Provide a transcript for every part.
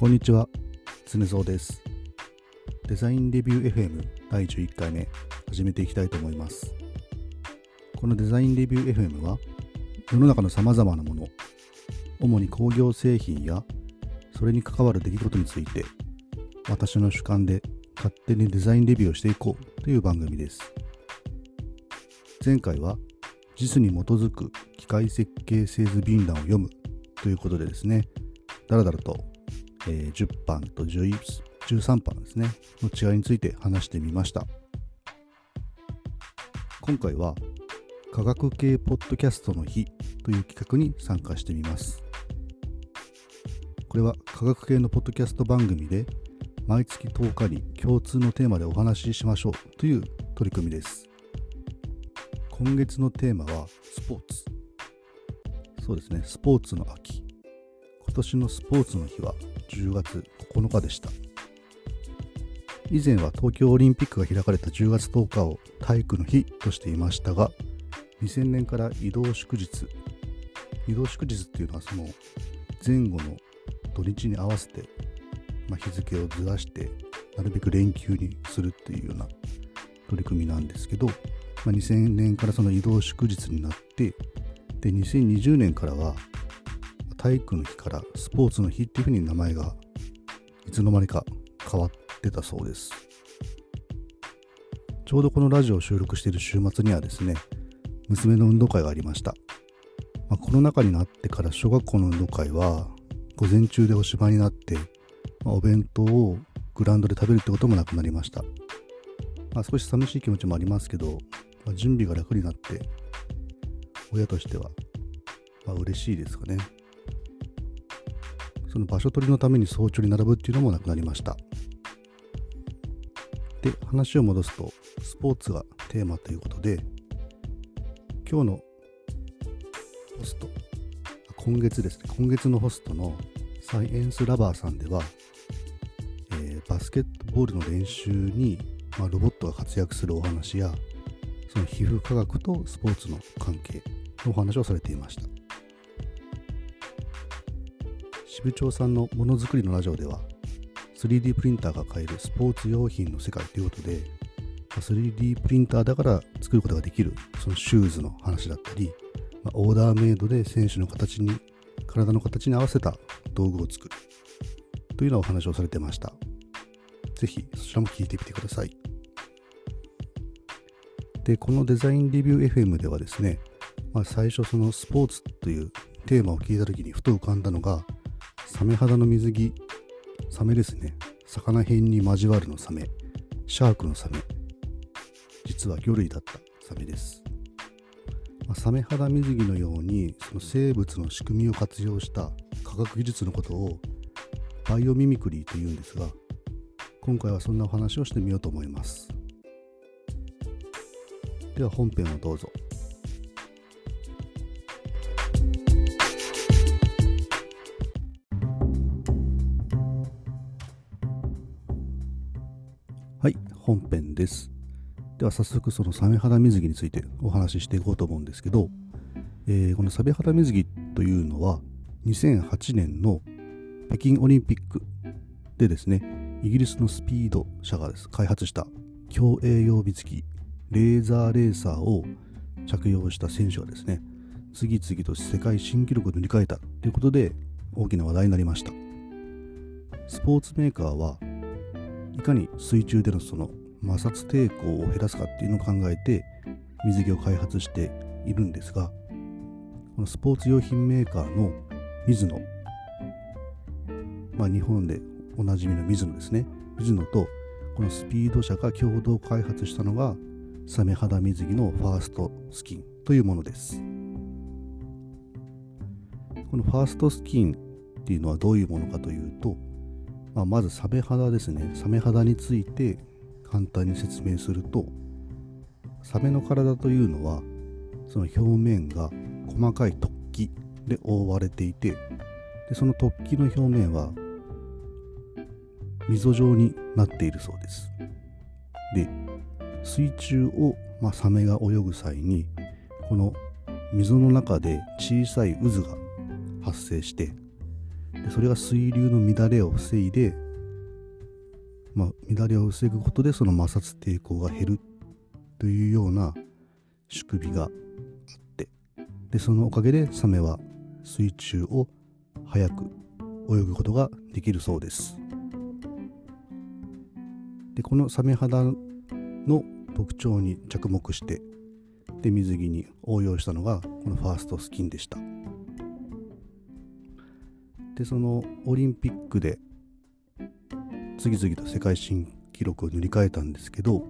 こんにちは、常蔵です。デザインレビュー FM 第11回目、始めていきたいと思います。このデザインレビュー FM は、世の中の様々なもの、主に工業製品や、それに関わる出来事について、私の主観で勝手にデザインレビューをしていこうという番組です。前回は、JIS に基づく機械設計製図便覧を読むということでですね、だらだらとえー10版と13版ですねの違いについて話してみました。今回は科学系ポッドキャストの日という企画に参加してみます。これは科学系のポッドキャスト番組で毎月10日に共通のテーマでお話ししましょうという取り組みです。今月のテーマはスポーツ。そうですねスポーツの秋。今年のスポーツの日は10月9日でした。以前は東京オリンピックが開かれた10月10日を体育の日としていましたが2000年から移動祝日移動祝日っていうのはその前後の土日に合わせて、まあ、日付をずらしてなるべく連休にするっていうような取り組みなんですけど、まあ、2000年からその移動祝日になってで2020年からは体育の日からスポーツの日っていうふうに名前がいつの間にか変わってたそうです。ちょうどこのラジオを収録している週末にはですね娘の運動会がありました、まあ、コロナ禍になってから小学校の運動会は午前中でおしまいになって、まあお弁当をグラウンドで食べるってこともなくなりました、まあ、少し寂しい気持ちもありますけど、まあ準備が楽になって親としてはまあ嬉しいですかね。その場所取りのために早朝に並ぶっていうのもなくなりました。で、話を戻すと、スポーツがテーマということで、今日のホスト、今月ですね、今月のホストのサイエンスラバーさんでは、えーバスケットボールの練習に、まあ、ロボットが活躍するお話や、その皮膚科学とスポーツの関係のお話をされていました。部長さんのものづくりのラジオでは 3D プリンターが買えるスポーツ用品の世界ということで 3D プリンターだから作ることができるそのシューズの話だったり、オーダーメイドで選手の形に体の形に合わせた道具を作るというようなお話をされてました。ぜひそちらも聞いてみてください。でこのデザインレビュー FM ではですね、まあ、最初そのスポーツというテーマを聞いた時にふと浮かんだのがサメ肌の水着、サメですね。魚辺に交わるのサメ、シャークのサメ。実は魚類だったサメです。まあサメ肌水着のように、その生物の仕組みを活用した科学技術のことをバイオミミクリーというんですが、今回はそんなお話をしてみようと思います。では本編をどうぞ。本編です。では早速そのサメ肌水着についてお話ししていこうと思うんですけど、えーこのサメ肌水着というのは2008年の北京オリンピックでですね、イギリスのスピード社がです開発した競泳用水着レーザーレーサーを着用した選手がですね、次々と世界新記録を塗り替えたということで大きな話題になりました。スポーツメーカーはいかに水中でのその摩擦抵抗を減らすかっていうのを考えて水着を開発しているんですがこのスポーツ用品メーカーのミズノまあ日本でおなじみのミズノですね。ミズノとこのスピード社が共同開発したのがサメ肌水着のファーストスキンというものです。このファーストスキンっていうのはどういうものかというとまあ、まずサメ肌ですね。サメ肌について簡単に説明するとサメの体というのはその表面が細かい突起で覆われていてでその突起の表面は溝状になっているそうです。で水中を、まあ、サメが泳ぐ際にこの溝の中で小さい渦が発生してでそれが水流の乱れを防いで、まあ、乱れを防ぐことでその摩擦抵抗が減るというような仕組みがあってでそのおかげでサメは水中を速く泳ぐことができるそうです。でこのサメ肌の特徴に着目してで水着に応用したのがこのファーストスキンでした。でそのオリンピックで次々と世界新記録を塗り替えたんですけど、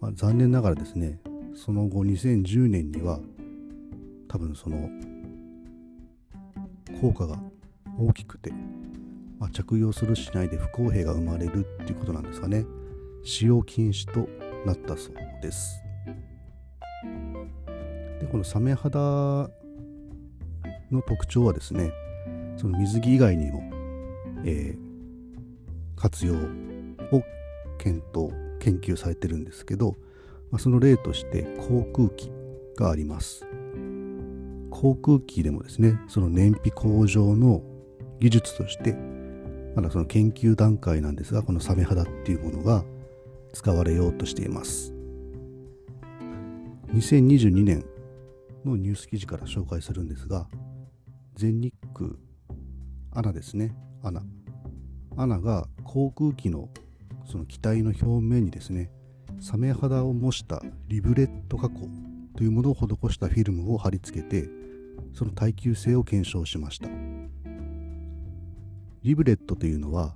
まあ、残念ながらですねその後2010年には多分その効果が大きくて、まあ、着用するしないで不公平が生まれるっていうことなんですかね。使用禁止となったそうです。でこのサメ肌の特徴はですねその水着以外にも、えー、活用を検討研究されてるんですけど、まあ、その例として航空機があります。航空機でもですねその燃費向上の技術としてまだその研究段階なんですがこのサメ肌っていうものが使われようとしています。2022年のニュース記事から紹介するんですが全日空 ANA ですね。 ANA。ANA が航空機のその機体の表面にですねサメ肌を模したリブレット加工というものを施したフィルムを貼り付けてその耐久性を検証しました。リブレットというのは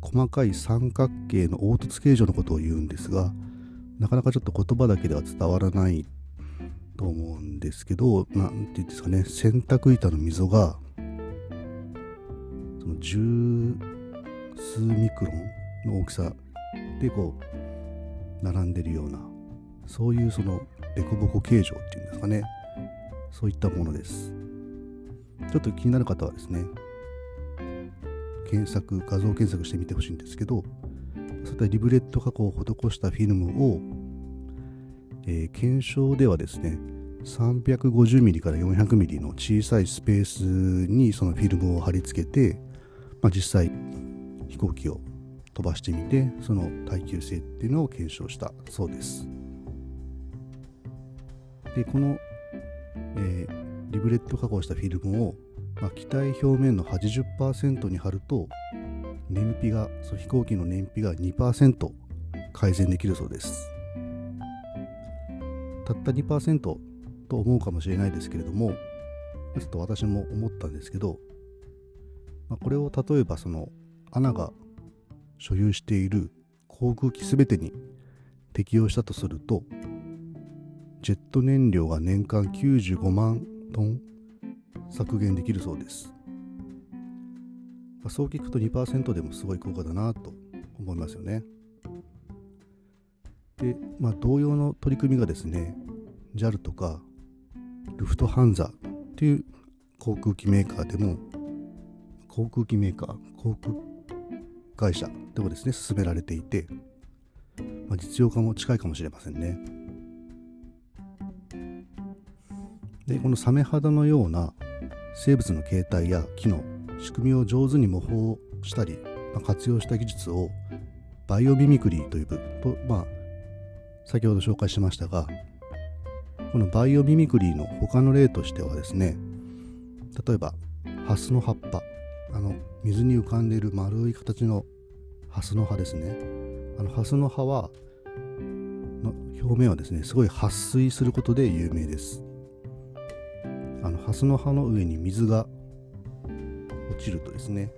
細かい三角形の凹凸形状のことを言うんですがなかなかちょっと言葉だけでは伝わらないと思うんですけど何て言うんですかね洗濯板の溝がその十数ミクロンの大きさでこう並んでるようなそういうその凸凹形状っていうんですかね。そういったものです。ちょっと気になる方はですね検索画像検索してみてほしいんですけどそういったリブレット加工を施したフィルムを、えー、検証ではですね 350mm から 400mm の小さいスペースにそのフィルムを貼り付けて、まあ、実際飛行機を飛ばしてみてその耐久性っていうのを検証したそうです。でこの、えー、リブレット加工したフィルムを、まあ、機体表面の80%に貼ると燃費がその飛行機の燃費が2%改善できるそうです。たった2%と思うかもしれないですけれどもちょっと私も思ったんですけど、まあ、これを例えばその穴が所有している航空機全てに適用したとするとジェット燃料が年間95万トン削減できるそうです、まあ、そう聞くと2%でもすごい効果だなと思いますよね。で、まあ、同様の取り組みがですね JAL とかルフトハンザという航空機メーカーでも航空機メーカー航空会社でもですね進められていて、まあ、実用化も近いかもしれませんね。でこのサメ肌のような生物の形態や機能仕組みを上手に模倣したり、まあ、活用した技術をバイオミミクリーという部と、まあ、先ほど紹介しましたがこのバイオミミクリーの他の例としてはですね例えばハスの葉っぱあの水に浮かんでいる丸い形のハスの葉ですね。あのハスの葉はの表面はですねすごい撥水することで有名です。あのハスの葉の上に水が落ちるとですね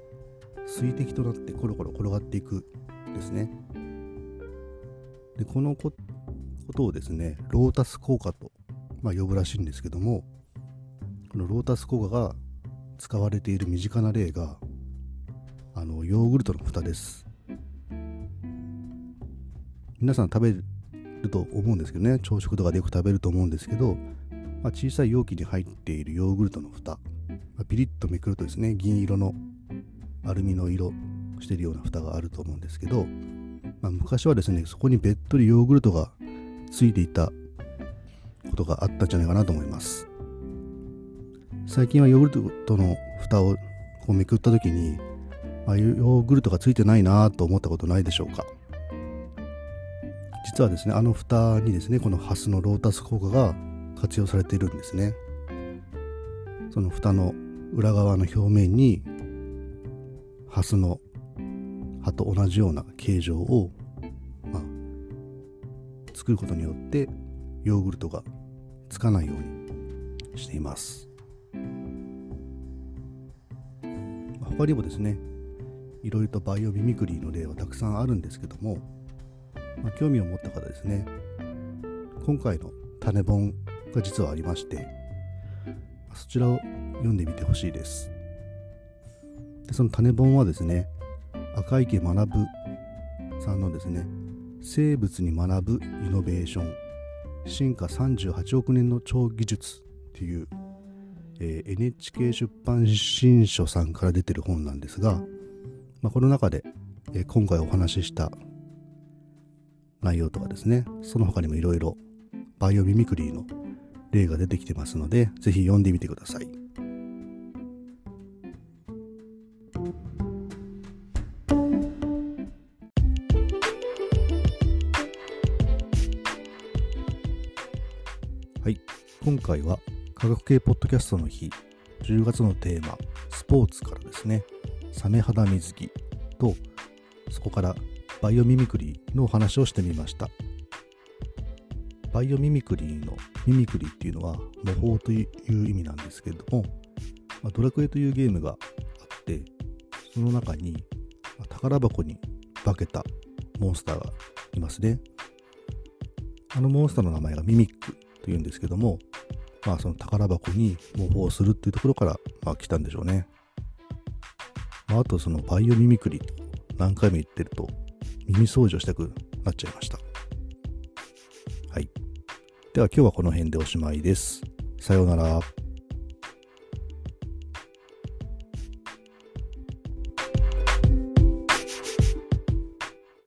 水滴となってコロコロ転がっていくですね。でこのことをですねロータス効果とまあ、呼ぶらしいんですけどもこのロータス効果が使われている身近な例があのヨーグルトの蓋です。皆さん食べると思うんですけどね。朝食とかでよく食べると思うんですけど、まあ、小さい容器に入っているヨーグルトの蓋、ま、ピリッとめくるとですね銀色のアルミの色してるような蓋があると思うんですけど、まあ、昔はですねそこにべっとりヨーグルトがついていたことがあったんじゃないかなと思います。最近はヨーグルトの蓋をこうめくった時に、まあ、ヨーグルトがついてないなと思ったことないでしょうか。実はですねあの蓋にですねこのハスのロータス効果が活用されているんですね。その蓋の裏側の表面にハスの葉と同じような形状を、まあ、作ることによってヨーグルトがつかないようにしています。他にもですねいろいろとバイオミミクリーの例はたくさんあるんですけども、まあ、興味を持った方ですね今回の種本が実はありましてそちらを読んでみてほしいです。でその種本はですね赤池学さんのですね生物に学ぶイノベーション進化38億年の超技術っていう、えー、NHK 出版新書さんから出てる本なんですが、まあ、この中で、えー、今回お話しした内容とかですねその他にもいろいろバイオミミクリーの例が出てきてますのでぜひ読んでみてください。はい、今回は科学系ポッドキャストの日10月のテーマスポーツからですね。サメ肌水着。とそこからバイオミミクリーのお話をしてみました。バイオミミクリーのミミクリーっていうのは模倣という意味なんですけれども、まあ、ドラクエというゲームがあってその中に、宝箱に化けたモンスターがいますね。あのモンスターの名前がミミックというんですけども、まあその宝箱に模倣するっていうところから、まあ、来たんでしょうね。まあ、あとそのバイオミミクリ何回も言ってると耳掃除をしたくなっちゃいました。はい。では今日はこの辺でおしまいです。さようなら。